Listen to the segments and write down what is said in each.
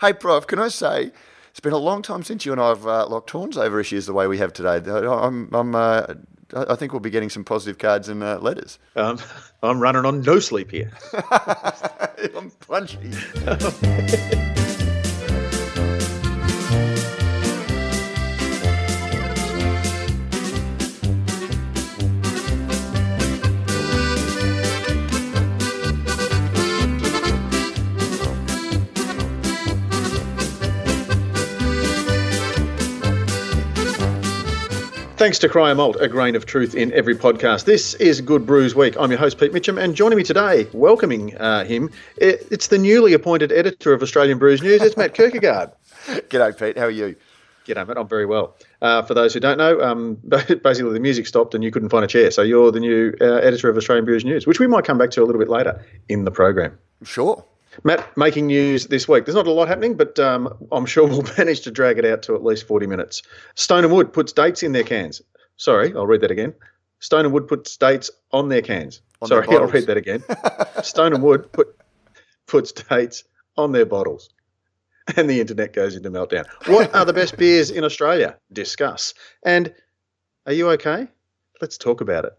Hey, Prof, can I say it's been a long time since you and I have uh, locked horns over issues the way we have today. I'm, I'm, uh, I think we'll be getting some positive cards and uh, letters. Um, I'm running on no sleep here. I'm punchy. Thanks to Cryer Malt, a grain of truth in every podcast. This is Good Brews Week. I'm your host, Pete Mitchell, and joining me today, welcoming uh, him, it's the newly appointed editor of Australian Brews News. It's Matt Kirkegaard. G'day, Pete. How are you? G'day, Matt. I'm very well. Uh, for those who don't know, um, basically the music stopped and you couldn't find a chair. So you're the new uh, editor of Australian Brews News, which we might come back to a little bit later in the program. Sure. Matt, making news this week. There's not a lot happening, but um, I'm sure we'll manage to drag it out to at least 40 minutes. Stone and Wood puts dates in their cans. Sorry, I'll read that again. Stone and Wood puts dates on their cans. On Sorry, their I'll read that again. Stone and Wood put puts dates on their bottles. And the internet goes into meltdown. What are the best beers in Australia? Discuss. And are you okay? Let's talk about it.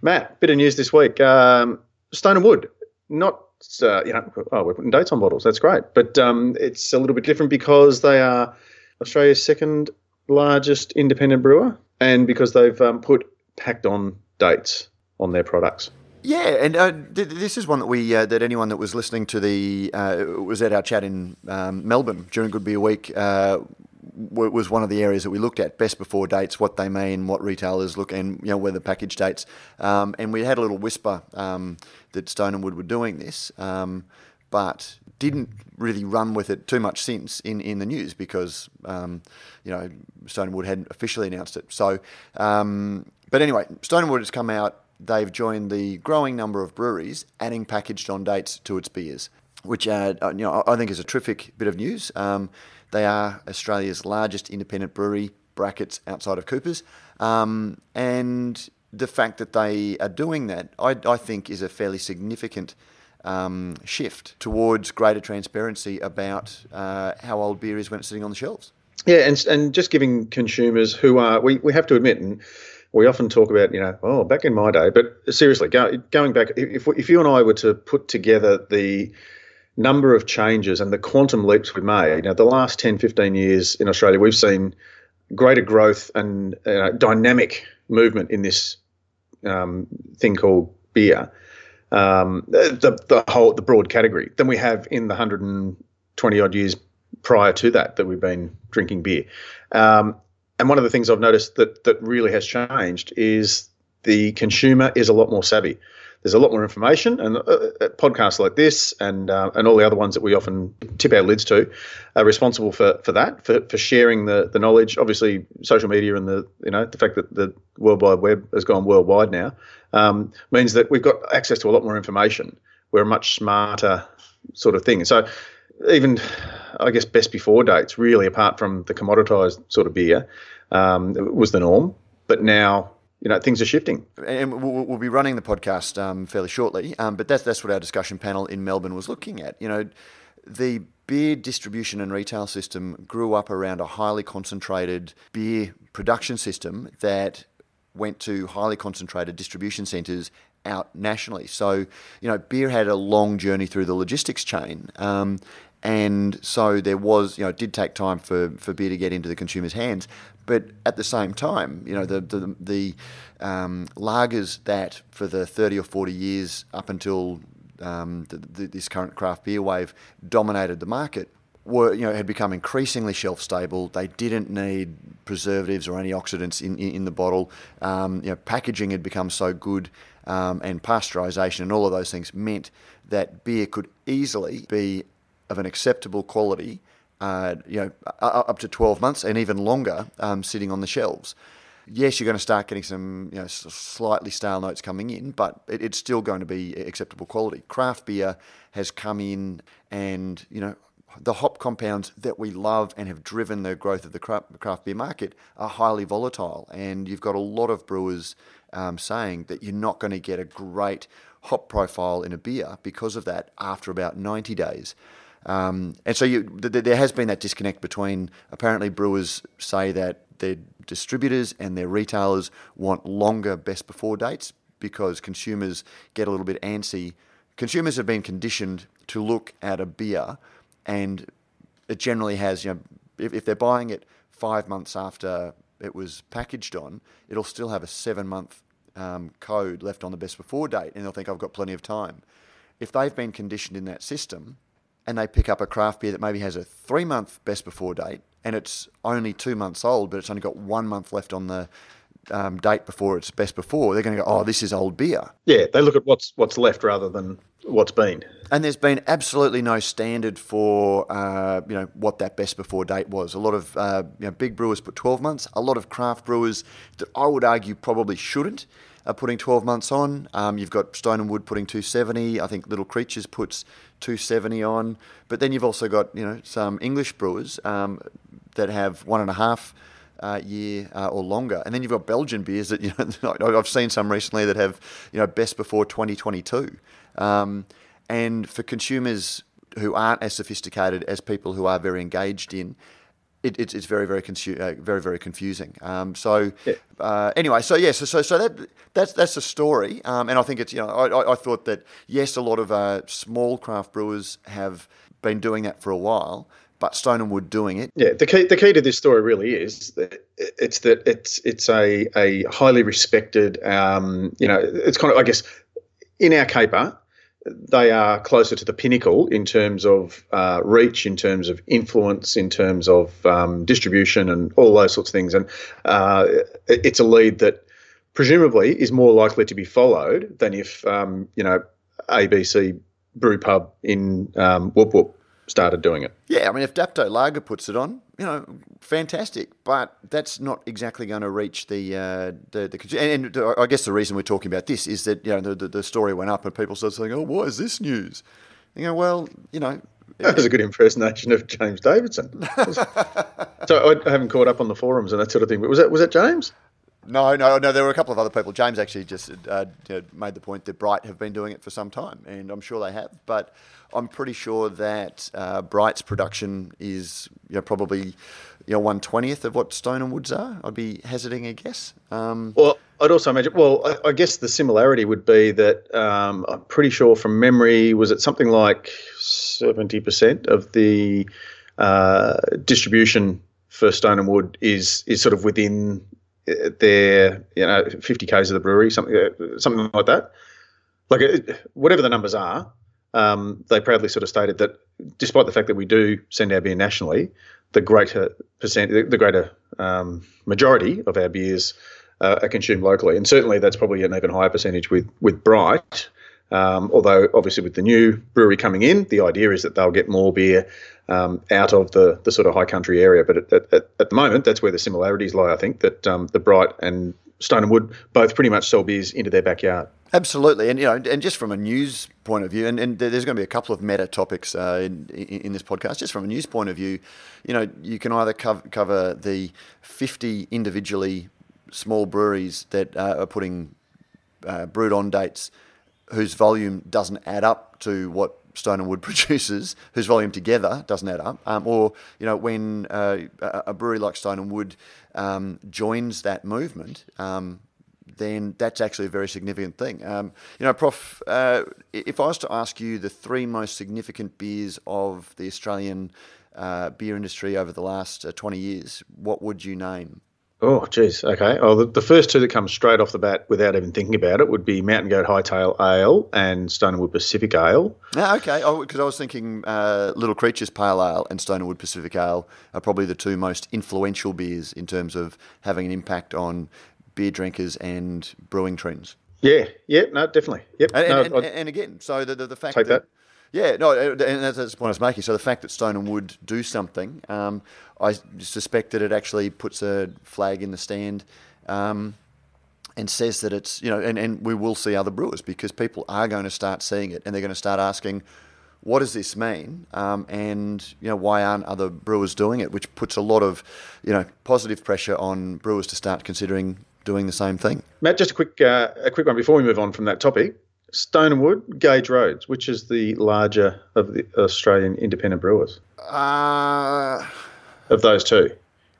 Matt, bit of news this week. Um, Stone and Wood, not uh, you know, oh, we're putting dates on bottles. That's great, but um, it's a little bit different because they are Australia's second largest independent brewer, and because they've um, put packed on dates on their products. Yeah, and uh, th- this is one that we uh, that anyone that was listening to the uh, was at our chat in um, Melbourne during Good Beer Week uh, was one of the areas that we looked at best before dates, what they mean, what retailers look, and you know where the package dates. Um, and we had a little whisper um, that Stone and Wood were doing this, um, but didn't really run with it too much since in, in the news because um, you know Stone and Wood hadn't officially announced it. So, um, but anyway, Stone and Wood has come out. They've joined the growing number of breweries adding packaged on dates to its beers, which uh, you know I think is a terrific bit of news. Um, they are Australia's largest independent brewery, brackets outside of Coopers. Um, and the fact that they are doing that, I, I think, is a fairly significant um, shift towards greater transparency about uh, how old beer is when it's sitting on the shelves. Yeah, and, and just giving consumers who are, we, we have to admit, and we often talk about, you know, oh, back in my day, but seriously, go, going back, if, if you and I were to put together the number of changes and the quantum leaps we've made. Now, the last 10, 15 years in Australia, we've seen greater growth and uh, dynamic movement in this um, thing called beer, um, the, the whole, the broad category, than we have in the 120 odd years prior to that that we've been drinking beer. Um, and one of the things I've noticed that that really has changed is the consumer is a lot more savvy there's a lot more information, and uh, uh, podcasts like this and uh, and all the other ones that we often tip our lids to are responsible for for that, for, for sharing the, the knowledge. Obviously, social media and the you know the fact that the World Wide Web has gone worldwide now um, means that we've got access to a lot more information. We're a much smarter sort of thing. So even I guess best before dates, really, apart from the commoditized sort of beer, um, was the norm. But now you know things are shifting. And we'll, we'll be running the podcast um, fairly shortly, um, but that's that's what our discussion panel in Melbourne was looking at. You know, the beer distribution and retail system grew up around a highly concentrated beer production system that went to highly concentrated distribution centres out nationally. So, you know, beer had a long journey through the logistics chain. Um, and so there was, you know, it did take time for, for beer to get into the consumer's hands. But at the same time, you know, the the, the um, lagers that for the 30 or 40 years up until um, the, the, this current craft beer wave dominated the market were you know had become increasingly shelf stable. They didn't need preservatives or antioxidants in, in, in the bottle. Um, you know, packaging had become so good, um, and pasteurization and all of those things meant that beer could easily be of an acceptable quality uh, you know, up to 12 months and even longer um, sitting on the shelves. Yes, you're going to start getting some you know, slightly stale notes coming in, but it, it's still going to be acceptable quality. Craft beer has come in and, you know, the hop compounds that we love and have driven the growth of the craft beer market are highly volatile. And you've got a lot of brewers um, saying that you're not going to get a great hop profile in a beer because of that after about 90 days. Um, and so you, th- there has been that disconnect between apparently brewers say that their distributors and their retailers want longer best before dates because consumers get a little bit antsy. Consumers have been conditioned to look at a beer and it generally has, you know, if, if they're buying it five months after it was packaged on, it'll still have a seven month um, code left on the best before date and they'll think I've got plenty of time. If they've been conditioned in that system and they pick up a craft beer that maybe has a three month best before date and it's only two months old, but it's only got one month left on the um, date before its best before, they're going to go, oh, this is old beer. Yeah, they look at what's what's left rather than what's been. And there's been absolutely no standard for uh, you know what that best before date was. A lot of uh, you know, big brewers put 12 months. A lot of craft brewers that I would argue probably shouldn't are putting 12 months on. Um, you've got Stone and Wood putting 270. I think Little Creatures puts 270 on. But then you've also got you know some English brewers um, that have one and a half uh, year uh, or longer. And then you've got Belgian beers that you know I've seen some recently that have you know best before 2022. Um, and for consumers who aren't as sophisticated as people who are very engaged in. It, it's, it's very very consu- uh, very very confusing. Um, so yeah. uh, anyway, so yes, yeah, so, so so that that's that's a story, um, and I think it's you know I, I thought that yes, a lot of uh, small craft brewers have been doing that for a while, but Stone and Wood doing it. Yeah, the key the key to this story really is that it's that it's it's a a highly respected. Um, you know, it's kind of I guess in our caper. They are closer to the pinnacle in terms of uh, reach, in terms of influence, in terms of um, distribution, and all those sorts of things. And uh, it's a lead that presumably is more likely to be followed than if um, you know ABC Brew Pub in um, Whoop Whoop started doing it. Yeah, I mean, if Dapto Lager puts it on, you know, fantastic. But that's not exactly going to reach the uh, the, the and, and, I guess the reason we're talking about this is that you know the, the, the story went up and people started saying, "Oh, why is this news?" You go, well, you know. That was a good impersonation of James Davidson. so I haven't caught up on the forums and that sort of thing. But was that was that James? No, no, no. There were a couple of other people. James actually just uh, made the point that Bright have been doing it for some time, and I'm sure they have. But I'm pretty sure that uh, Bright's production is you know, probably you know one twentieth of what Stone and Woods are. I'd be hazarding a guess. Um, well, I'd also imagine. Well, I, I, guess the similarity would be that um, I'm pretty sure from memory was it something like seventy percent of the uh, distribution for Stone and Wood is is sort of within they're you know 50 k's of the brewery, something uh, something like that. Like uh, whatever the numbers are, um, they proudly sort of stated that despite the fact that we do send our beer nationally, the greater percent, the greater um, majority of our beers uh, are consumed locally, and certainly that's probably an even higher percentage with with Bright. Um, although obviously with the new brewery coming in, the idea is that they'll get more beer um, out of the, the sort of high country area. But at, at, at, the moment, that's where the similarities lie. I think that um, the Bright and Stone and Wood both pretty much sell beers into their backyard. Absolutely, and you know, and just from a news point of view, and, and there's going to be a couple of meta topics uh, in, in this podcast. Just from a news point of view, you know, you can either cover, cover the 50 individually small breweries that uh, are putting uh, brewed on dates whose volume doesn't add up to what Stone and Wood produces, whose volume together doesn't add up, um, or you know when uh, a brewery like Stone and Wood um, joins that movement, um, then that's actually a very significant thing. Um, you know, Prof, uh, if I was to ask you the three most significant beers of the Australian uh, beer industry over the last uh, 20 years, what would you name? Oh, geez. Okay. Well, the, the, first two that come straight off the bat without even thinking about it would be Mountain Goat Hightail Ale and Stone and Wood Pacific Ale. Yeah, okay. Because oh, I was thinking uh, Little Creatures Pale Ale and Stone and Wood Pacific Ale are probably the two most influential beers in terms of having an impact on beer drinkers and brewing trends. Yeah, yeah, no, definitely. Yep. And, no, and, and, and again, so the, the, the fact that, that yeah, no, and that's, the point I was making. So the fact that Stone and Wood do something, um, I suspect that it actually puts a flag in the stand um, and says that it's, you know, and, and we will see other brewers because people are going to start seeing it and they're going to start asking, what does this mean? Um, and, you know, why aren't other brewers doing it? Which puts a lot of, you know, positive pressure on brewers to start considering doing the same thing. Matt, just a quick, uh, a quick one before we move on from that topic. Stone and Wood, Gage Roads, which is the larger of the Australian independent brewers? Uh, of those two.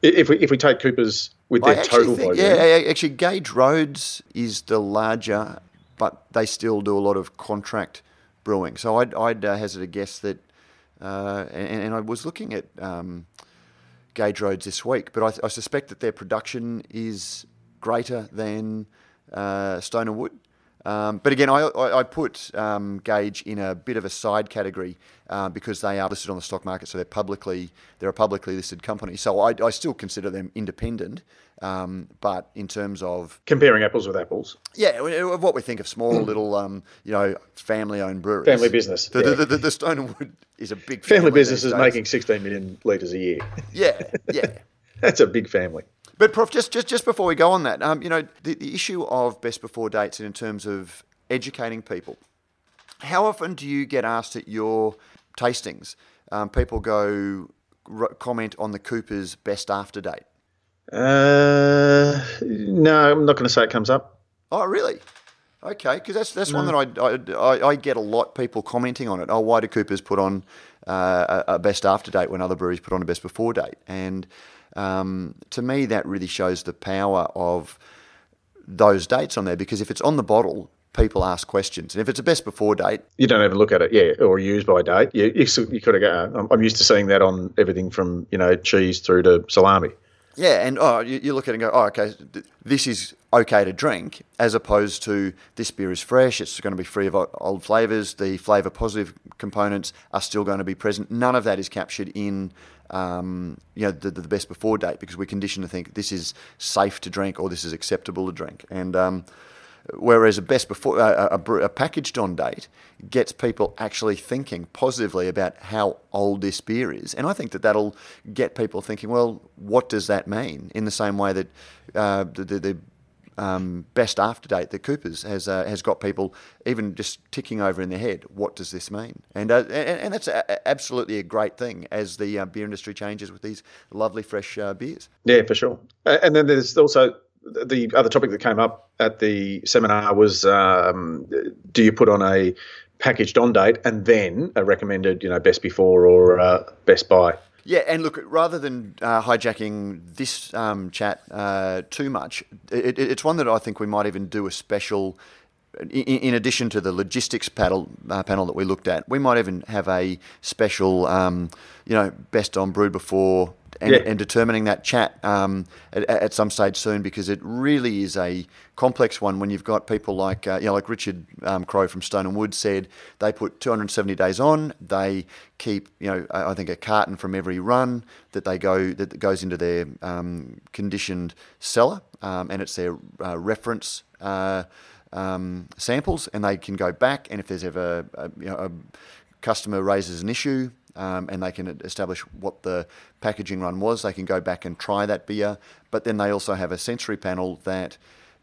If we if we take Coopers with their total think, volume, yeah, actually, Gage Roads is the larger, but they still do a lot of contract brewing. So I'd, I'd uh, hazard a guess that, uh, and, and, I was looking at um, Gage Roads this week, but I, I, suspect that their production is greater than uh, Stone and Wood. Um, but again, I, I, I put um, Gage in a bit of a side category uh, because they are listed on the stock market, so they're publicly they're a publicly listed company. So I, I still consider them independent. Um, but in terms of comparing apples with apples, yeah, of what we think of small little um, you know family-owned breweries, family business. The, yeah. the, the, the Stone and Wood is a big family, family business is making 16 million litres a year. Yeah, yeah, that's a big family. But Prof, just just just before we go on that, um, you know, the, the issue of best before dates in terms of educating people. How often do you get asked at your tastings? Um, people go r- comment on the Cooper's best after date. Uh, no, I'm not going to say it comes up. Oh, really? Okay, because that's that's no. one that I, I, I get a lot people commenting on it. Oh, why do Coopers put on uh, a, a best after date when other breweries put on a best before date? And um, to me, that really shows the power of those dates on there because if it's on the bottle, people ask questions. And if it's a best before date, you don't even look at it, yeah, or use by date. You, you, you could have go. I'm used to seeing that on everything from you know cheese through to salami. Yeah, and oh, you, you look at it and go, oh, okay, this is okay to drink, as opposed to this beer is fresh. It's going to be free of old flavors. The flavor positive components are still going to be present. None of that is captured in um, you know, the, the, best before date because we're conditioned to think this is safe to drink or this is acceptable to drink. And um, whereas a best before a, a, a, packaged on date gets people actually thinking positively about how old this beer is, and I think that that'll get people thinking, well, what does that mean? In the same way that uh, the, the, the um, best after date that Cooper's has uh, has got people even just ticking over in their head. What does this mean? And uh, and, and, that's a, absolutely a great thing as the uh, beer industry changes with these lovely fresh uh, beers. Yeah, for sure. And then there's also the other topic that came up at the seminar was um, do you put on a packaged on date and then a recommended you know best before or uh, best buy yeah, and look, rather than uh, hijacking this um, chat uh, too much, it, it, it's one that I think we might even do a special. In, in addition to the logistics panel, uh, panel that we looked at, we might even have a special, um, you know, best on brewed before and, yeah. and determining that chat um, at, at, some stage soon because it really is a complex one when you've got people like uh, you know like Richard um, Crowe from Stone and Wood said they put 270 days on they keep you know I think a carton from every run that they go that goes into their um, conditioned cellar um, and it's their uh, reference uh, um, samples and they can go back and if there's ever a, you know, a customer raises an issue um, and they can establish what the packaging run was. They can go back and try that beer, but then they also have a sensory panel that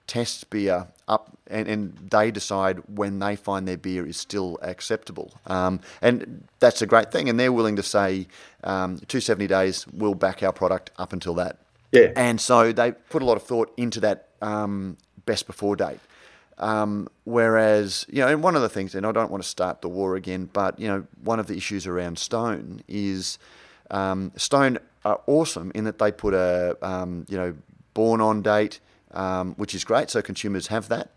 tests beer up and, and they decide when they find their beer is still acceptable. Um, and that's a great thing. And they're willing to say um, 270 days, we'll back our product up until that. Yeah. And so they put a lot of thought into that um, best before date. Um, whereas, you know, and one of the things, and I don't want to start the war again, but, you know, one of the issues around Stone is um, Stone are awesome in that they put a, um, you know, born on date, um, which is great. So consumers have that.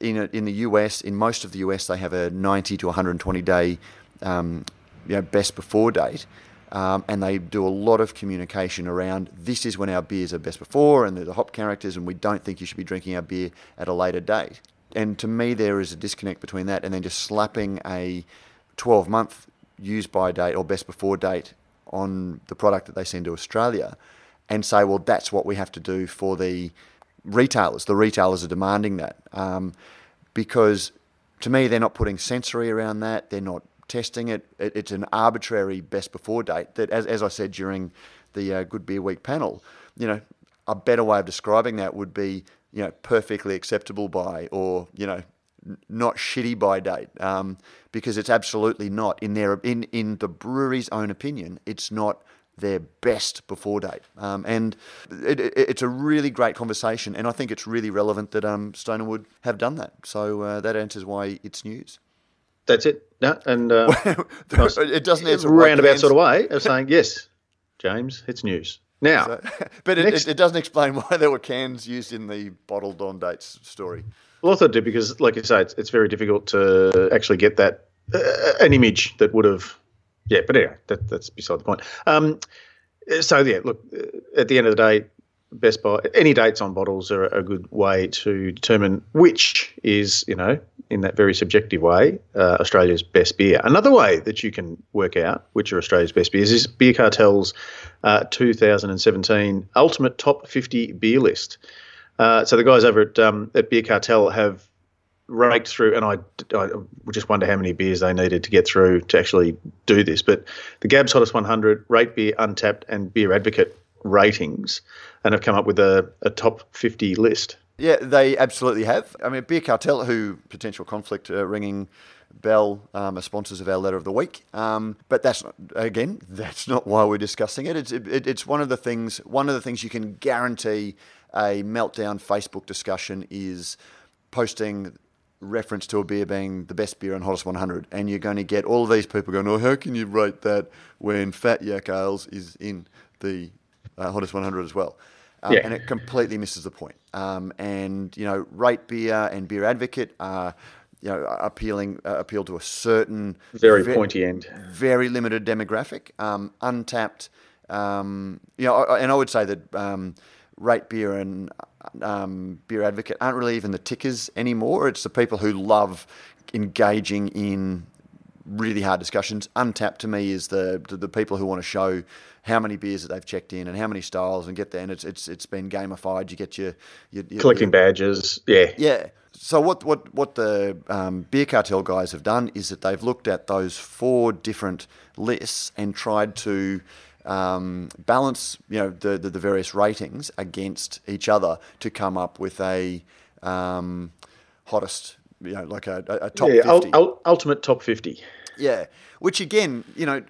In, a, in the US, in most of the US, they have a 90 to 120 day, um, you know, best before date. Um, and they do a lot of communication around this is when our beers are best before and the hop characters and we don't think you should be drinking our beer at a later date. And to me there is a disconnect between that and then just slapping a 12 month use by date or best before date on the product that they send to Australia and say well that's what we have to do for the retailers. The retailers are demanding that. Um, because to me they're not putting sensory around that. They're not testing it. it it's an arbitrary best before date that, as, as I said during the uh, Good Beer Week panel, you know, a better way of describing that would be, you know, perfectly acceptable by or, you know, not shitty by date um, because it's absolutely not in their in in the brewery's own opinion it's not their best before date. Um, and it, it, it's a really great conversation, and I think it's really relevant that um, Stone have done that. So uh, that answers why it's news. That's it. No, and uh, it doesn't answer roundabout sort of way of saying yes, James, it's news. Now, so, but it, it, doesn't explain why there were cans used in the bottled on dates story. Well, I thought it did because, like you say, it's, it's very difficult to actually get that uh, an image that would have. Yeah, but anyway, that, that's beside the point. Um, so yeah, look, uh, at the end of the day, Best Buy any dates on bottles are a good way to determine which is, you know, in that very subjective way, uh, Australia's best beer. Another way that you can work out which are Australia's best beers is Beer Cartel's uh, 2017 Ultimate Top 50 Beer List. Uh, so the guys over at um, at Beer Cartel have raked through, and I, I just wonder how many beers they needed to get through to actually do this. But the Gabs Hottest 100, Rate Beer, Untappd, and Beer Advocate ratings, and have come up with a, a top 50 list. Yeah, they absolutely have. I mean, Beer Cartel, who potential conflict uh, ringing bell, um, are sponsors of our letter of the week. Um, but that's not, again, that's not why we're discussing it. It's it, it's one of the things. One of the things you can guarantee a meltdown Facebook discussion is posting reference to a beer being the best beer on Hottest 100, and you're going to get all of these people going, "Oh, how can you rate that when Fat Yak Ales is in the uh, Hottest 100 as well?" Um, yeah. And it completely misses the point. Um, and you know, Rate Beer and Beer Advocate are you know appealing uh, appeal to a certain very ve- pointy end, very limited demographic, um, Untappd. Um, you know, and I would say that um, Rate Beer and um, Beer Advocate aren't really even the tickers anymore. It's the people who love engaging in really hard discussions. Untappd to me is the, the, the people who want to show how many beers that they've checked in and how many styles and get there. And it's it's it's been gamified. You get your, your, your collecting your, badges. Yeah, yeah. So what what what the um, beer cartel guys have done is that they've looked at those four different lists and tried to um, balance you know the, the, the various ratings against each other to come up with a um, hottest you know like a, a top yeah, 50. Ul- ultimate top 50 yeah which again you know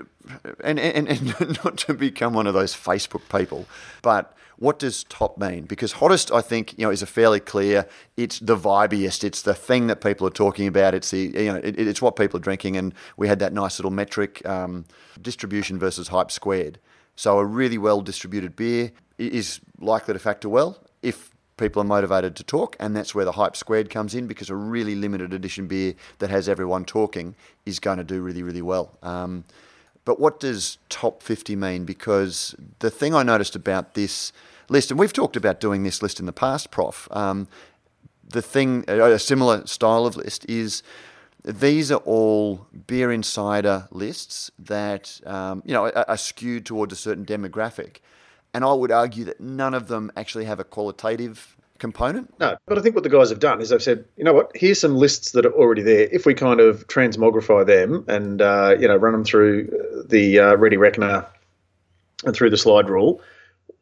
and, and, and not to become one of those facebook people but what does top mean? Because hottest, I think, you know, is a fairly clear. It's the vibiest. It's the thing that people are talking about. It's the you know, it, it's what people are drinking, and we had that nice little metric um, distribution versus hype squared. So a really well distributed beer is likely to factor well if people are motivated to talk, and that's where the hype squared comes in because a really limited edition beer that has everyone talking is going to do really, really well. Um, but what does top 50 mean? Because the thing I noticed about this list, and we've talked about doing this list in the past, Prof. Um, the thing, a similar style of list is these are all beer insider lists that um, you know are, are, skewed towards a certain demographic, and I would argue that none of them actually have a qualitative component. No, but I think what the guys have done is they've said, you know what, here's some lists that are already there. If we kind of transmogrify them and uh, you know run them through the uh, Ready Reckoner and through the slide rule,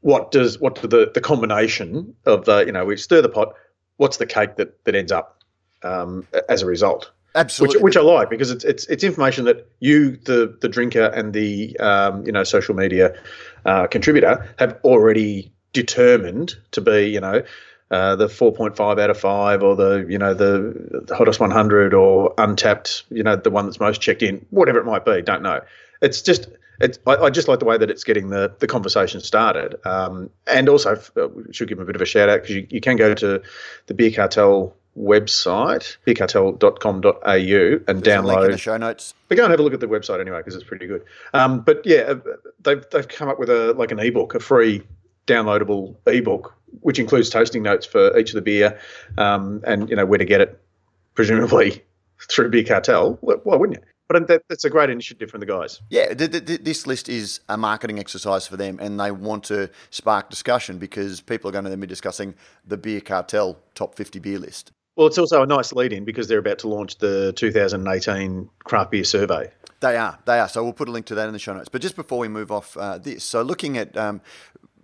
what does what do the the combination of the you know we stir the pot? What's the cake that that ends up um, as a result? Absolutely, which, which, I like because it's it's it's information that you, the the drinker, and the um, you know social media uh, contributor have already determined to be you know uh, the 4.5 out of 5 or the you know the, the, hottest 100 or Untappd you know the one that's most checked in whatever it might be don't know. It's just it's I, I just like the way that it's getting the the conversation started. Um, and also uh, should give a bit of a shout out because you, you can go to the beer cartel website, beercartel.com.au, and There's download in the show notes. But go and have a look at the website anyway because it's pretty good. Um, but yeah, uh, they've they've come up with a like an ebook, a free downloadable ebook, which includes tasting notes for each of the beer, um, and you know where to get it, presumably through Beer Cartel. Why wouldn't you? But that, that's a great initiative from the guys. Yeah, th- th- this list is a marketing exercise for them, and they want to spark discussion because people are going to then be discussing the Beer Cartel top 50 beer list. Well, it's also a nice lead in because they're about to launch the 2018 craft beer survey. They are, they are. So we'll put a link to that in the show notes. But just before we move off uh, this, so looking at, um,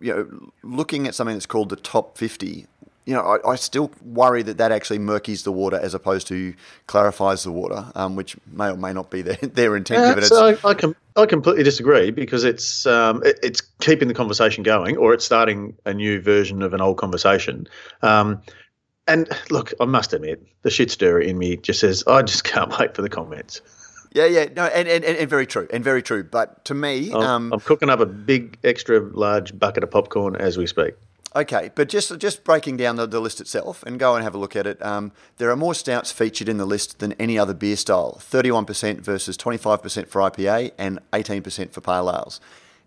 you know, looking at something that's called the top 50, you know, I, I, still worry that that actually murkies the water as opposed to clarifies the water, um, which may or may not be their, their intent. Uh, so I, I, com- I completely disagree because it's um, it, it's keeping the conversation going, or it's starting a new version of an old conversation. Um, and look, I must admit, the shit stirrer in me just says, I just can't wait for the comments. Yeah, yeah, no, and, and, and very true, and very true. But to me, I'm, um, I'm cooking up a big, extra large bucket of popcorn as we speak. Okay, but just just breaking down the, the list itself and go and have a look at it. Um, there are more stouts featured in the list than any other beer style 31% versus 25% for IPA and 18% for pale ales.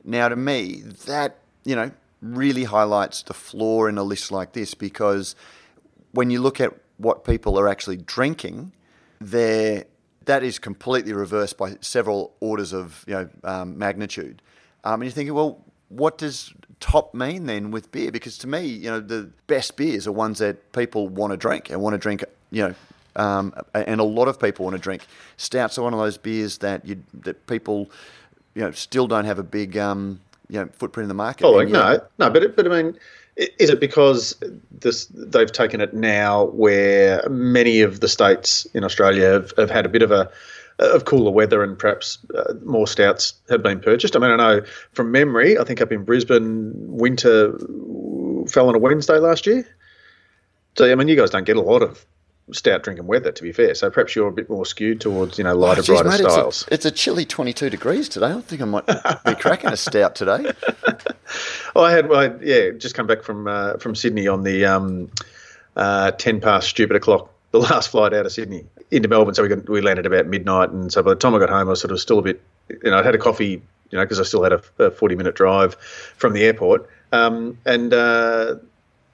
Now, to me, that, you know, really highlights the flaw in a list like this because when you look at what people are actually drinking, there that is completely reversed by several orders of you know um, magnitude. Um, and you're thinking, well, what does top mean then with beer? Because to me, you know, the best beers are ones that people want to drink and want to drink, you know, um, and a lot of people want to drink. Stouts are one of those beers that you that people, you know, still don't have a big, um, you know, footprint in the market. Oh, like, no, no, but but I mean, is it because this they've taken it now where many of the states in Australia have, have had a bit of a of cooler weather and perhaps uh, more stouts have been purchased. I mean, I know from memory, I think up in Brisbane, winter fell on a Wednesday last year. So, I mean, you guys don't get a lot of stout drinking weather, to be fair. So perhaps you're a bit more skewed towards, you know, lighter, oh, geez, brighter mate, styles. It's a, it's a, chilly 22 degrees today. I think I might be cracking a stout today. well, I had, I, yeah, just come back from uh, from Sydney on the um, uh, 10 past stupid o'clock, the last flight out of Sydney into Melbourne. So we got, we landed about midnight, and so by the time I got home, I was sort of still a bit, you know, I'd had a coffee, you know, because I still had a, a 40 minute drive from the airport. Um, and uh,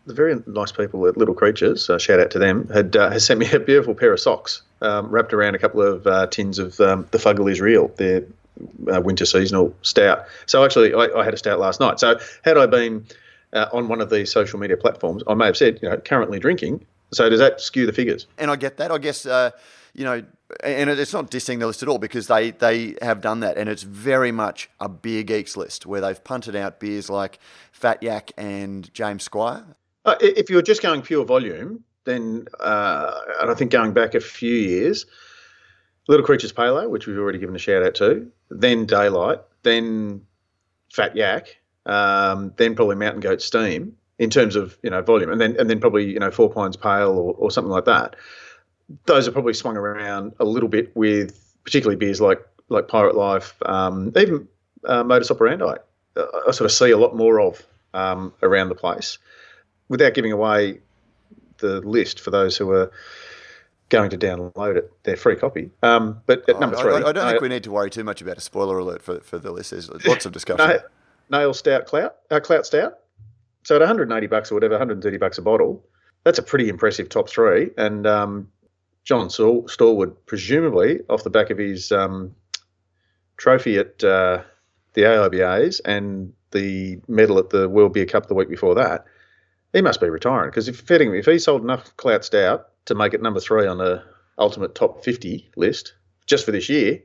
the very nice people at Little Creatures, uh, shout out to them, had uh, has sent me a beautiful pair of socks um, wrapped around a couple of uh, tins of um, the Fuggle is Real, their uh, winter seasonal stout. So actually, I, I, had a stout last night. So had I been uh, on one of these social media platforms, I may have said, you know, currently drinking. So does that skew the figures? And I get that. I guess uh, you know, and it's not dissing the list at all because they, they have done that, and it's very much a beer geeks list where they've punted out beers like Fat Yak and James Squire. Uh, if you're just going pure volume, then uh, and I think going back a few years, Little Creatures Pale, which we've already given a shout out to, then Daylight, then Fat Yak, um, then probably Mountain Goat Steam in terms of you know volume, and then and then probably you know Four Pines Pale or, or something like that. Those are probably swung around a little bit with particularly beers like like Pirate Life, um, even uh, Modus Operandi. Uh, I sort of see a lot more of um, around the place without giving away the list for those who are going to download it, their free copy. Um, but at oh, number three, I, I don't think we need to worry too much about a spoiler alert for, for the list. There's lots of discussion. Nail Stout Clout, uh, Clout Stout. So at 180 bucks or whatever, 130 bucks a bottle, that's a pretty impressive top three. And um, John Stallwood, presumably off the back of his um, trophy at uh, the AIBAs and the medal at the World Beer Cup the week before that, he must be retiring because if fitting if he sold enough Clout Stout to make it number three on the ultimate top fifty list just for this year,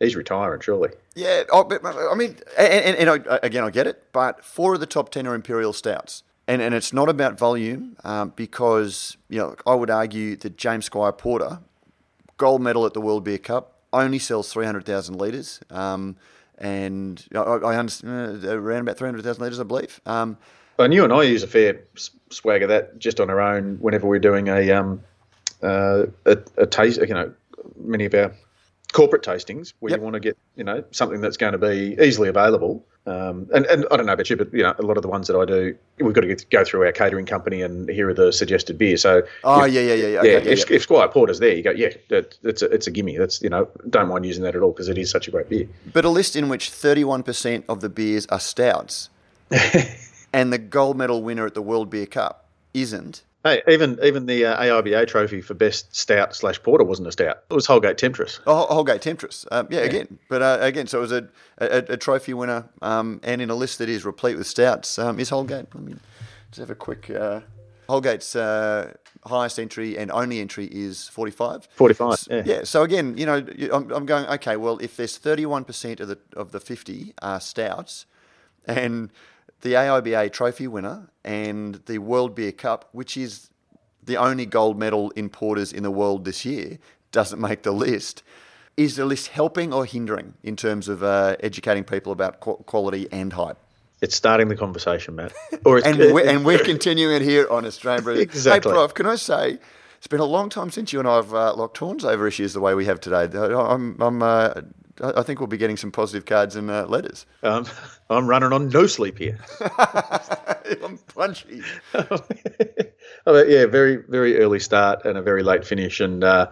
he's retiring surely. Yeah, I mean, and, and, and, again, I get it, but four of the top ten are imperial stouts. And, and it's not about volume um, because you know I would argue that James Squire Porter, gold medal at the World Beer Cup, only sells three hundred thousand litres, um, and I, I understand uh, around about three hundred thousand litres, I believe. Um, and you and I use a fair swag of that just on our own whenever we're doing a um uh, a, a taste. You know, many of our corporate tastings where yep. you want to get you know something that's going to be easily available. Um, and, and I don't know about you, but you know, a lot of the ones that I do, we've got to get, go through our catering company, and here are the suggested beers. So, oh if, yeah, yeah, yeah, yeah. Okay, yeah, if, yeah. if Squire Porter's there, you go, yeah, that, it's a, it's a gimme. That's you know, don't mind using that at all because it is such a great beer. But a list in which thirty one percent of the beers are stouts. and the gold medal winner at the World Beer Cup isn't. Hey, even even the uh, AIBA trophy for best stout slash porter wasn't a stout. It was Holgate Temptress. Oh, Holgate Temptress. Um, yeah, yeah, again, but uh, again, so it was a, a, a trophy winner, um, and in a list that is replete with stouts um, is Holgate. Let me just have a quick. Uh, Holgate's uh, highest entry and only entry is 45. 45, yeah. Yeah, so again, you know, I'm, I'm going, okay, well, if there's 31% of the, of the 50 are stouts and the AIBA trophy winner and the World Beer Cup, which is the only gold medal in porters in the world this year, doesn't make the list. Is the list helping or hindering in terms of uh, educating people about quality and hype? It's starting the conversation, Matt. Or and, we're, and we're continuing it here on Australian Brew. Exactly. Hey, Prof, can I say, it's been a long time since you and I have uh, locked horns over issues the way we have today. I'm, I'm uh, I think we'll be getting some positive cards and uh, letters. Um, I'm running on no sleep here. I'm punchy. oh, yeah, very very early start and a very late finish, and uh,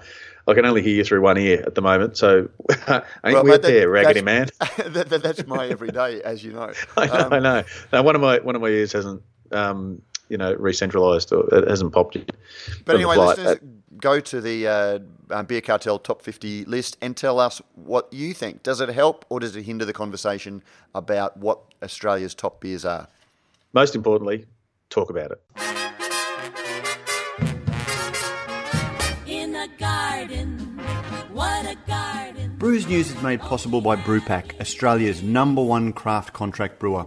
I can only hear you through one ear at the moment. So ain't well, we that, there, raggedy man? that, that, that's my everyday, as you know. I know. Um, I know. Now, one of my one of my ears hasn't. Um, you know, re-centralized or it hasn't popped yet. But anyway, listeners, go to the uh, uh, Beer Cartel Top 50 list and tell us what you think. Does it help or does it hinder the conversation about what Australia's top beers are? Most importantly, talk about it. In a garden, what a garden. Brews News is made possible by Brewpack, Australia's number one craft contract brewer.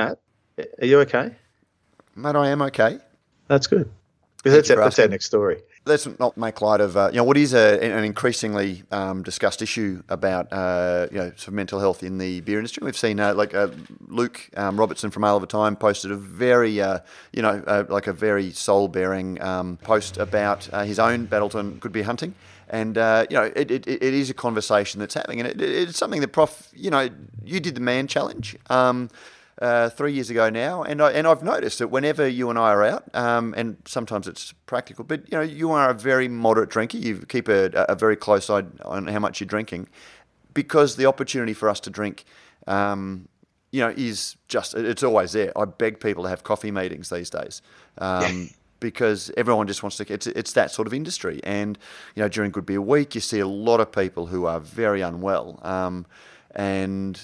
Matt, are you okay? Matt, I am okay. That's good. That's, that's our next story. Let's not make light of uh, you know what is a, an increasingly um, discussed issue about uh, you know sort of mental health in the beer industry. We've seen uh, like uh, Luke um, Robertson from Ale of a Time posted a very uh, you know uh, like a very soul bearing um, post about his own Battleton could be hunting. And you know, it, it, it is a conversation that's happening, and it, it's something that Prof. You know, you did the man challenge. Um, uh, three years ago now, and I, and I've noticed that whenever you and I are out, um, and sometimes it's practical, but you know you are a very moderate drinker. You keep a, a very close eye on how much you're drinking, because the opportunity for us to drink, um, you know, is just it's always there. I beg people to have coffee meetings these days. Um, because everyone just wants to. It's it's that sort of industry, and you know during Good Beer Week, you see a lot of people who are very unwell, um, and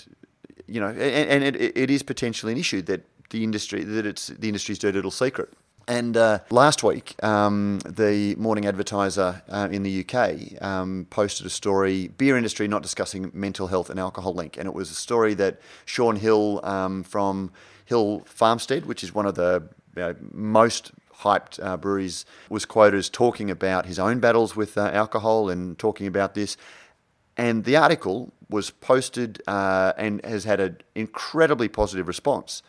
you know, and, and it, it is potentially an issue that the industry that it's the industry's dirty little secret. And uh, last week, um, the Morning Advertiser uh, in the UK um, posted a story: beer industry not discussing mental health and alcohol link, and it was a story that Shaun Hill um, from Hill Farmstead, which is one of the you know, most hyped uh, breweries, was quoted as talking about his own battles with uh, alcohol and talking about this. And the article was posted uh, and has had an incredibly positive response.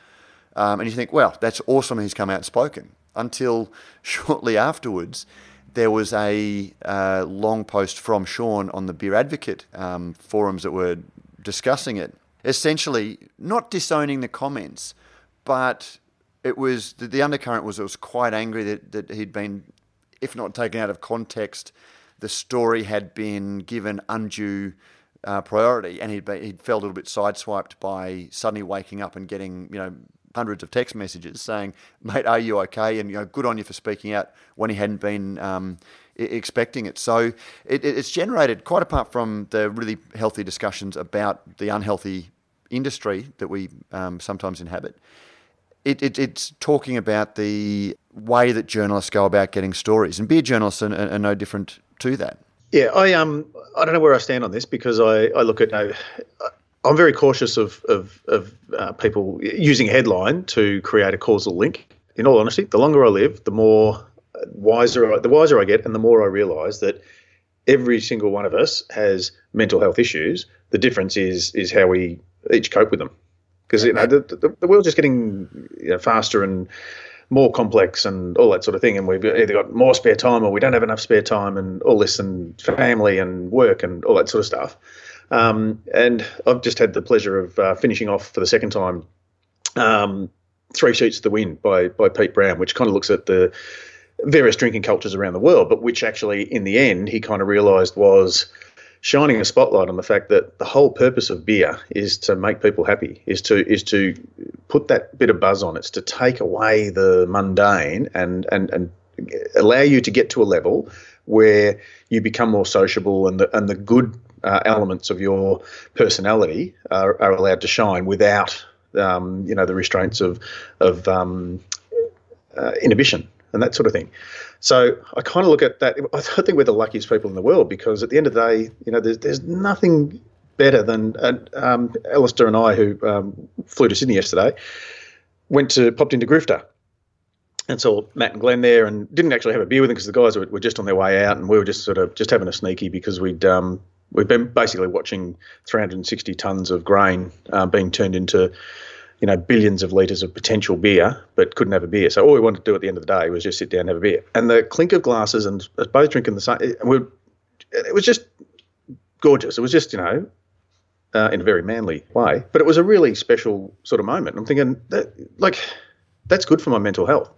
Um, and you think, well, that's awesome he's come out and spoken. Until shortly afterwards, there was a uh, long post from Shaun on the Beer Advocate um, forums that were discussing it. Essentially, not disowning the comments, but it was the, the undercurrent was it was quite angry that, that he'd been, if not taken out of context, the story had been given undue uh, priority, and he'd, be, he'd felt a little bit sideswiped by suddenly waking up and getting you know hundreds of text messages saying, "Mate, are you okay?" and you know, good on you for speaking out when he hadn't been um, expecting it. So it, it's generated quite apart from the really healthy discussions about the unhealthy industry that we um, sometimes inhabit. It, it, it's talking about the way that journalists go about getting stories, and beer journalists are, are no different to that. Yeah, I um, I don't know where I stand on this because I, I look at, I'm very cautious of of, of uh, people using headline to create a causal link. In all honesty, the longer I live, the more wiser the wiser I get, and the more I realise that every single one of us has mental health issues. The difference is is how we each cope with them, because you know the, the, the world's just getting you know, faster and more complex and all that sort of thing. And we've either got more spare time or we don't have enough spare time and all this and family and work and all that sort of stuff. Um, and I've just had the pleasure of uh, finishing off for the second time um, Three Sheets to the Wind by, by Pete Brown, which kind of looks at the various drinking cultures around the world, but which actually, in the end, he kind of realised was shining a spotlight on the fact that the whole purpose of beer is to make people happy, is to is to put that bit of buzz on. It's to take away the mundane and and and allow you to get to a level where you become more sociable and the and the good uh, elements of your personality are, are allowed to shine without um, you know the restraints of of um, uh, inhibition and that sort of thing. So I kind of look at that. I think we're the luckiest people in the world because at the end of the day, you know, there's there's nothing better than uh, um, Alistair and I, who um, flew to Sydney yesterday, went to popped into Grifter and saw Matt and Glenn there, and didn't actually have a beer with them because the guys were, were, just on their way out, and we were just sort of just having a sneaky because we'd um, we've been basically watching 360 tons of grain uh, being turned into you know, billions of litres of potential beer, but couldn't have a beer. So all we wanted to do at the end of the day was just sit down and have a beer. And the clink of glasses and both drinking the same, it, it was just gorgeous. It was just, you know, uh, in a very manly way, but it was a really special sort of moment. I'm thinking that, like, that's good for my mental health.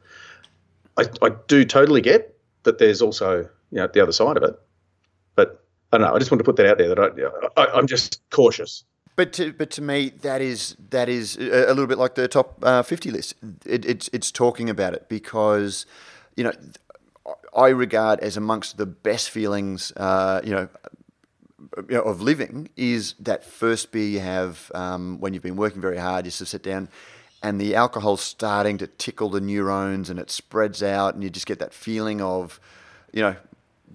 I, I do totally get that there's also, you know, the other side of it, but I don't know. I just want to put that out there that I, I I'm just cautious. But to, but to me, that is that is a, little bit like the top uh, fifty list. It, it's it's talking about it because, you know, I regard as amongst the best feelings, uh, you know, you know, of living is that first beer you have um, when you've been working very hard. You of sit down, and the alcohol's starting to tickle the neurons, and it spreads out, and you just get that feeling of, you know,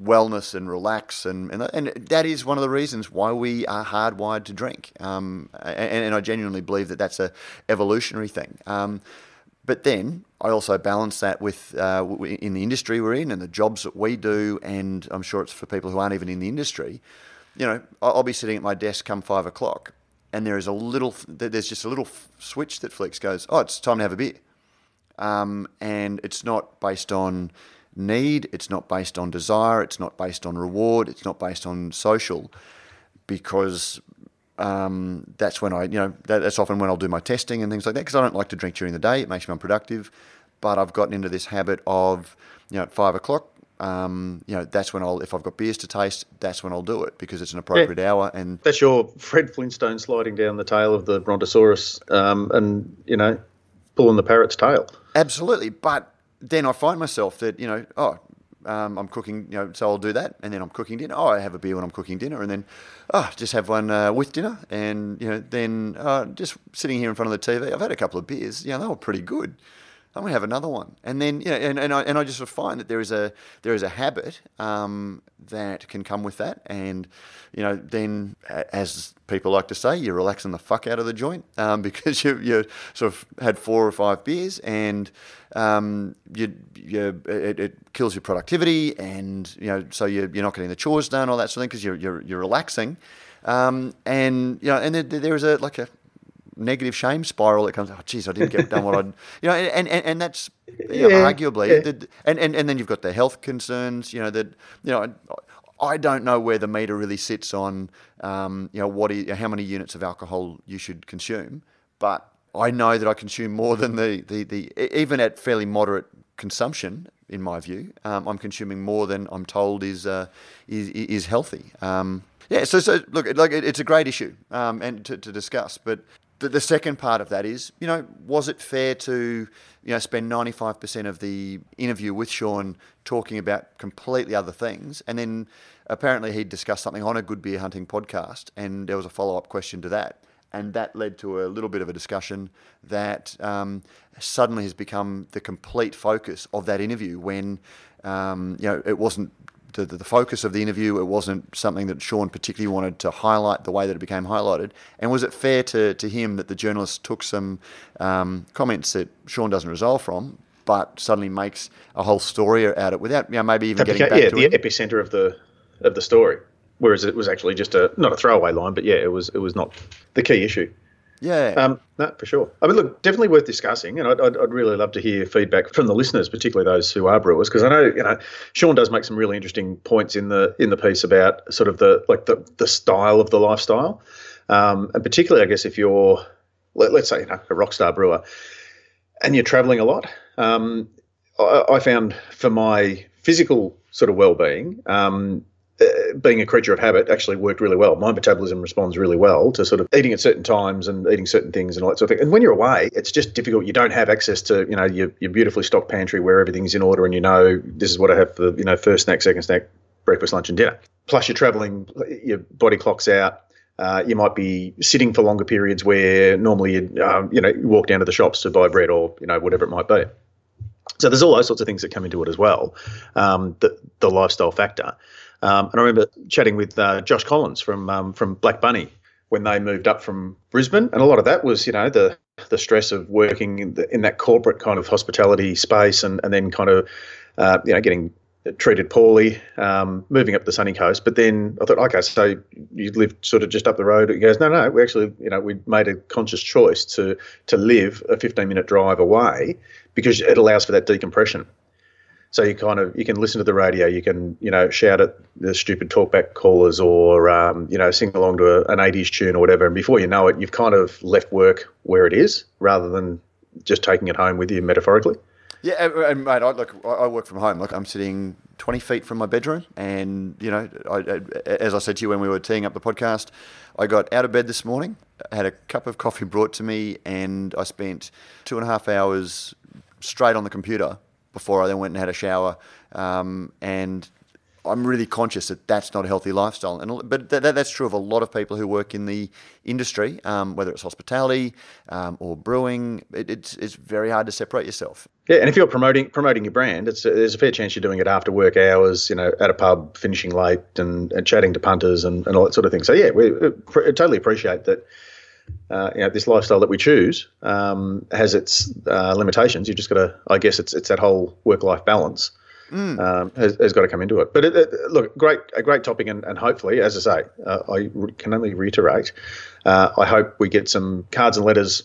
wellness and relax and, and and that is one of the reasons why we are hardwired to drink. Um, and, and, I genuinely believe that that's a evolutionary thing. Um, but then I also balance that with uh, in the industry we're in and the jobs that we do and I'm sure it's for people who aren't even in the industry. You know I'll be sitting at my desk come five o'clock and there is a little there's just a little switch that flicks goes oh it's time to have a beer. Um, and it's not based on need. It's not based on desire. It's not based on reward. It's not based on social, because um, that's when I, you know, that, that's often when I'll do my testing and things like that. Because I don't like to drink during the day; it makes me unproductive. But I've gotten into this habit of, you know, at five o'clock. Um, you know, that's when I'll, if I've got beers to taste, that's when I'll do it because it's an appropriate yeah. hour. And that's your Fred Flintstone sliding down the tail of the Brontosaurus, um, and you know, pulling the parrot's tail. Absolutely, but then I find myself that you know, oh, um, I'm cooking, you know, so I'll do that, and then I'm cooking dinner. Oh, I have a beer when I'm cooking dinner, and then, oh, just have one uh, with dinner, and you know, then uh, just sitting here in front of the TV. I've had a couple of beers, you know, they were pretty good. I'm gonna have another one, and then you know, and, and I and I just find that there is a there is a habit um, that can come with that, and you know, then as people like to say, you're relaxing the fuck out of the joint um, because you you sort of had four or five beers, and um, you you it, it, kills your productivity, and you know, so you're you're not getting the chores done, all that sort of thing, because you're you're you're relaxing, um, and you know, and there, there is a like a negative shame spiral that comes. Oh, geez, I didn't get done what I'd, you know, and and, and that's you know, yeah, arguably, yeah. The, and, and and then you've got the health concerns. You know that you know. I don't know where the meter really sits on, um, you know, what is, how many units of alcohol you should consume, but I know that I consume more than the, the, the even at fairly moderate consumption, in my view, um, I'm consuming more than I'm told is uh, is, is healthy. Um, yeah, so, so look, like it's a great issue um, and to, to discuss, but the, the second part of that is, you know, was it fair to, you know, spend 95% of the interview with Shaun talking about completely other things, and then apparently he'd discussed something on a Good Beer Hunting podcast, and there was a follow up question to that, and that led to a little bit of a discussion that um, suddenly has become the complete focus of that interview when, um, you know, it wasn't the, the, focus of the interview. It wasn't something that Shaun particularly wanted to highlight the way that it became highlighted. And was it fair to, to him that the journalist took some um, comments that Shaun doesn't resolve from, but suddenly makes a whole story out of it without, you know, maybe even getting back yeah, to the him? epicenter of the of the story. Whereas it was actually just a not a throwaway line, but yeah, it was it was not the key issue. Yeah. Um, no, for sure. I mean, look, definitely worth discussing, and I'd, I'd, I'd really love to hear feedback from the listeners, particularly those who are brewers, because I know you know Shaun does make some really interesting points in the in the piece about sort of the like the the style of the lifestyle, um, and particularly, I guess, if you're let, us say you know a rock star brewer, and you're traveling a lot. Um, I, I, found for my physical sort of well being, um, uh, being a creature of habit, actually worked really well. My metabolism responds really well to sort of eating at certain times and eating certain things and all that sort of thing. And when you're away, it's just difficult. You don't have access to, you know, your, your beautifully stocked pantry where everything's in order and you know this is what I have for, you know, first snack, second snack, breakfast, lunch, and dinner. Plus, you're traveling, your body clock's out. Uh, you might be sitting for longer periods where normally you, um, you know, walk down to the shops to buy bread or you know whatever it might be. So there's all those sorts of things that come into it as well, um, the the lifestyle factor. Um, and I remember chatting with uh, Josh Collins from um, from Black Bunny when they moved up from Brisbane, and a lot of that was you know the the stress of working in, the, in that corporate kind of hospitality space, and and then kind of uh, you know getting treated poorly, um, moving up the sunny coast. But then I thought, okay, so you lived sort of just up the road. He goes, no, no, we actually, you know, we made a conscious choice to to live a 15 minute drive away because it allows for that decompression. So you kind of you can listen to the radio, you can you know shout at the stupid talkback callers, or um, you know sing along to a, an '80s tune or whatever, and before you know it, you've kind of left work where it is rather than just taking it home with you metaphorically. Yeah, and- mate, I look, I work from home. Look, I'm sitting 20 feet from my bedroom, and you know, I, as I said to you when we were teeing up the podcast, I got out of bed this morning, had a cup of coffee brought to me, and I spent two and a half hours straight on the computer before I then went and had a shower. Um, and I'm really conscious that that's not a healthy lifestyle. And but that, that's true of a lot of people who work in the industry, um, whether it's hospitality um, or brewing. It, it's it's very hard to separate yourself. Yeah, and if you're promoting promoting your brand, it's there's a fair chance you're doing it after work hours, you know, at a pub, finishing late, and, and chatting to punters and, and all that sort of thing. So yeah, we pr- totally appreciate that. Uh, you know, this lifestyle that we choose um, has its uh, limitations. You just got to, I guess, it's it's that whole work life balance um, has, has got to come into it. But it, it, look, great, a great topic, and, and hopefully, as I say, uh, I re- can only reiterate. Uh, I hope we get some cards and letters,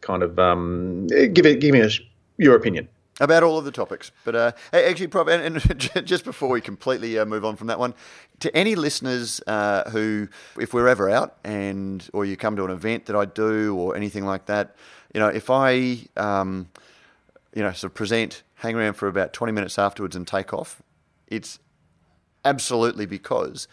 kind of um, give it, give me us your opinion. About all of the topics. But uh, actually, Prof, and, and just before we completely uh, move on from that one, to any listeners uh, who, if we're ever out and or you come to an event that I do or anything like that, you know, if I, um, you know, sort of present, hang around for about twenty minutes afterwards and take off, it's absolutely because.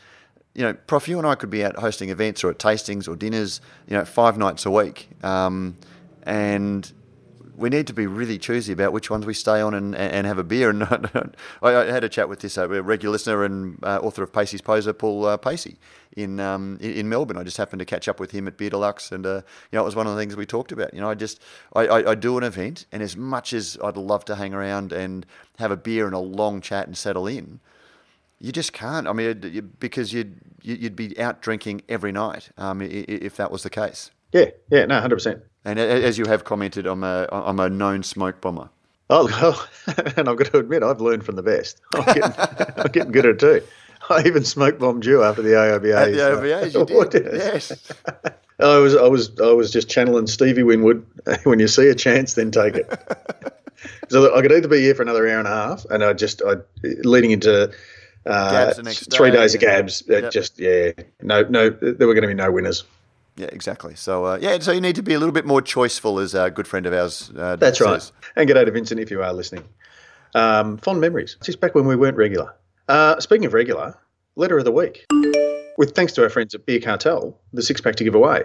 You know, Prof, you and I could be out hosting events or at tastings or dinners, you know, five nights a week. Um, and we need to be really choosy about which ones we stay on and, and have a beer. And I, I had a chat with this uh, regular listener and uh, author of Pacey's Poser, Paul uh, Pacey, in um, in Melbourne. I just happened to catch up with him at Beer Deluxe, and uh, you know it was one of the things we talked about. You know, I just I, I, I do an event, and as much as I'd love to hang around and have a beer and a long chat and settle in, you just can't. I mean, because you'd you- you'd be out drinking every night um, if that was the case. Yeah, yeah, no, hundred percent. And as you have commented, I'm a I'm a known smoke bomber. Oh, well, and I've got to admit, I've learned from the best. I'm getting, I'm getting good at it too. I even smoke bombed you after the AIBA. At the AIBAs, you did. Yes. I was, I was, I was just channeling Stevie Winwood. When you see a chance, then take it. so I could either be here for another hour and a half, and I just, I leading into uh, GABS the next three day, days of GABS. Yep. Just yeah, no, no, there were going to be no winners. Yeah, exactly. So uh, yeah, so you need to be a little bit more choiceful, as a good friend of ours. Uh, That's right. says. And g'day to Vincent if you are listening. Um, fond memories. Just back when we weren't regular. Uh, speaking of regular, letter of the week. With thanks to our friends at Beer Cartel, the six pack to give away.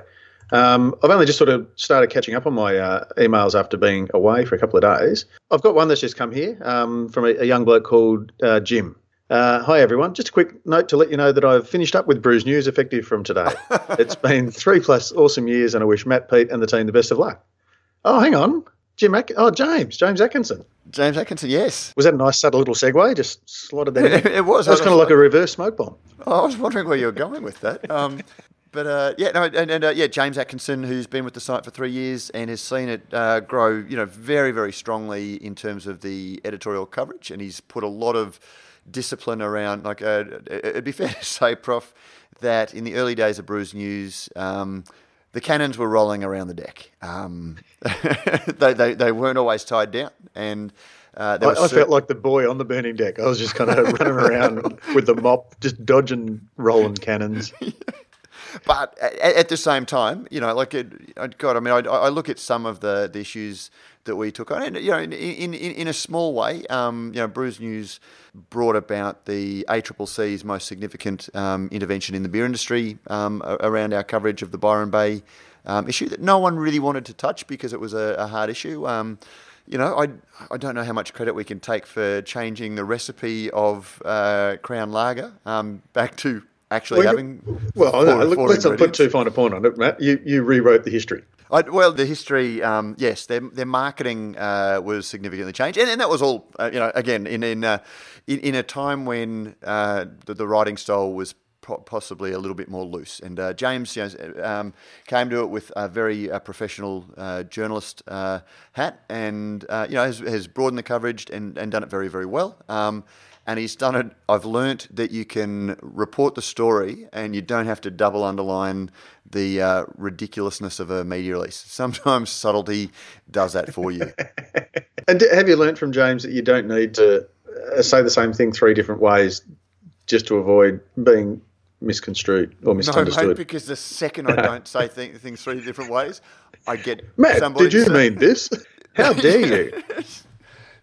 Um, I've only just sort of started catching up on my uh, emails after being away for a couple of days. I've got one that's just come here um, from a, a young bloke called uh, Jim. Uh, hi everyone. Just a quick note to let you know that I've finished up with Brews News effective from today. it's been three plus awesome years, and I wish Matt, Pete, and the team the best of luck. Oh, hang on, Jim. Oh, James, James Atkinson. James Atkinson, yes. Was that a nice subtle little segue? Just slotted that in. It was. That was kind of like a reverse smoke bomb. I was wondering where you were going with that. Um, but uh, yeah, no, and, and uh, yeah, James Atkinson, who's been with the site for three years and has seen it uh, grow, you know, very, very strongly in terms of the editorial coverage, and he's put a lot of discipline around. Like, uh, it'd be fair to say, Prof, that in the early days of Brews News. Um, the cannons were rolling around the deck. Um, they, they, they weren't always tied down, and uh, I, I felt like the boy on the burning deck. I was just kind of running around with the mop, just dodging rolling cannons. But at, at the same time, you know, like it, I- God, I mean, I, I look at some of the, the issues that we took on, and you know, in in, in, in a small way, um, you know, Brews News brought about the ACCC's most significant um, intervention in the beer industry um, around our coverage of the Byron Bay um, issue that no one really wanted to touch because it was a, a hard issue. Um, you know, I, I don't know how much credit we can take for changing the recipe of uh, Crown Lager um, back to actually Well, having. Well, four- no, look, let's put too fine a point on it, Matt. You you rewrote the history. I, well, the history, um, yes, their their marketing uh, was significantly changed, and, and that was all, uh, you know, again in in uh, in, in a time when uh, the, the writing style was po- possibly a little bit more loose. And uh, James you know, um, came to it with a very uh, professional uh, journalist uh, hat, and uh, you know has, has broadened the coverage and, and done it very very well. Um, and he's done it. I've learnt that you can report the story, and you don't have to double underline the uh, ridiculousness of a media release. Sometimes subtlety does that for you. And have you learnt from James that you don't need to uh, say the same thing three different ways just to avoid being misconstrued or no, misunderstood? mate, because the second I don't say th- things three different ways, I get Matt, did you mean this? How dare you?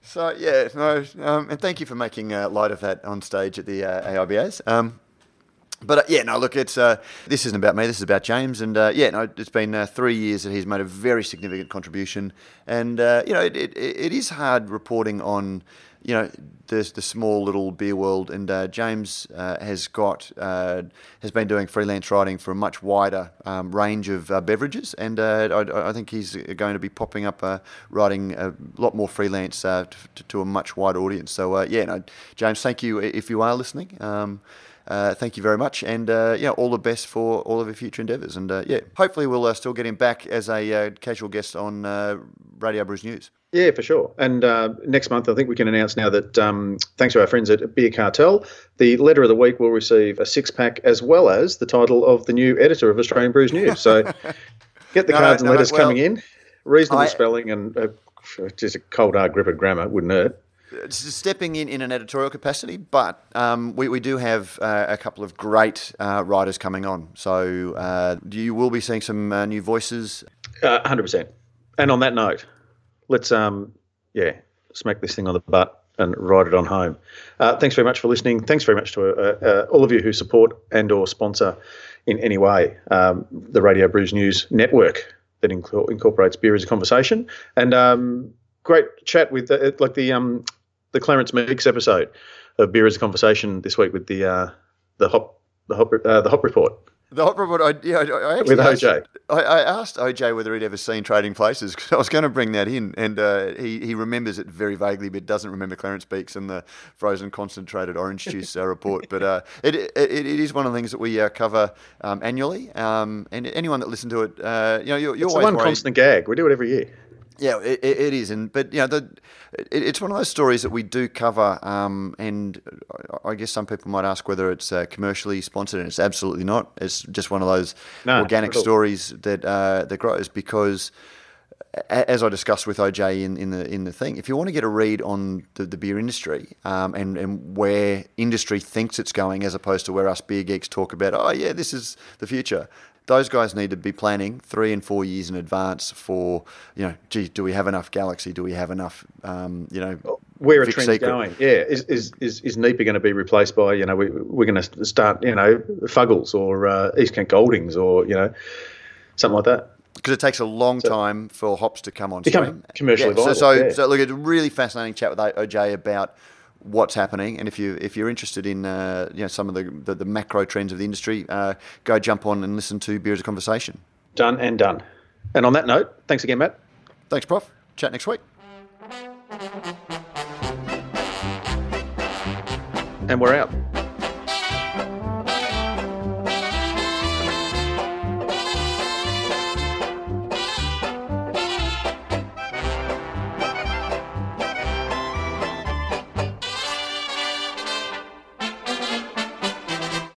So yeah, no, um, and thank you for making uh, light of that on stage at the uh, AIBAs. Um, but uh, yeah, no, look, it's uh, this isn't about me. This is about James, and uh, yeah, no, it's been uh, three years that he's made a very significant contribution, and uh, you know, it, it, it is hard reporting on, you know, the the small little beer world, and uh, James uh, has got uh, has been doing freelance writing for a much wider um, range of uh, beverages, and uh, I, I think he's going to be popping up uh, writing a lot more freelance to, to a much wider audience. So yeah, no, James, thank you if you are listening. Um, uh, thank you very much, and uh, yeah, all the best for all of your future endeavours. And uh, yeah, hopefully we'll uh, still get him back as a uh, casual guest on uh, Radio Brews News. Yeah, for sure. And uh, next month, I think we can announce now that um, thanks to our friends at Beer Cartel, the letter of the week will receive a six pack as well as the title of the new editor of Australian Brews News. So get the No, cards and no, letters well, coming in. Reasonable I- spelling and uh, just a cold hard grip of grammar, wouldn't hurt. Stepping in in an editorial capacity, but um, we, we do have uh, a couple of great uh, writers coming on. So uh, you will be seeing some uh, new voices. Uh, 100%. And on that note, let's, um, yeah, smack this thing on the butt and ride it on home. Uh, thanks very much for listening. Thanks very much to all of you who support and or sponsor in any way um, the Radio Brews News network that inco- incorporates beer as a conversation. And um, great chat with, uh, like the um, the Clarence Beeks episode of Beer as a Conversation this week with the uh, the hop the hop uh, the hop report. The hot report, I, yeah, I, actually With asked, OJ. I, I asked OJ whether he'd ever seen Trading Places because I was going to bring that in, and uh, he he remembers it very vaguely, but doesn't remember Clarence Beeks and the frozen concentrated orange juice uh, report. But uh, it, it it is one of the things that we uh, cover um, annually, um, and anyone that listened to it, uh, you know, you're, you're It's always one worried- constant gag. We do it every year. Yeah, it, it is, and but you know, the, it, it's one of those stories that we do cover, um, and I- guess some people might ask whether it's uh, commercially sponsored, and it's absolutely not. It's just one of those No, organic not at all. stories that uh, that grows because, as I discussed with OJ in, in the in the thing, if you want to get a read on the, the beer industry um, and and where industry thinks it's going, as opposed to where us beer geeks talk about, oh yeah, this is the future. Those guys need to be planning three and four years in advance for, you know, gee, do we have enough Galaxy? Do we have enough, um, you know, where a Vic trend's Secret? going. Yeah, is is is, is NEIPA going to be replaced by you know we we're going to start you know Fuggles or uh, East Kent Goldings or you know something like that. because it takes a long time for hops to come on stream. commercially so, viable, so, yeah. so look, it's a really fascinating chat with OJ about what's happening, and if you if you're interested in uh, you know some of the, the the macro trends of the industry, uh, go jump on and listen to Beer as a Conversation. Done and done. And on that note, thanks again, Matt. Thanks, Prof. Chat next week. And we're out.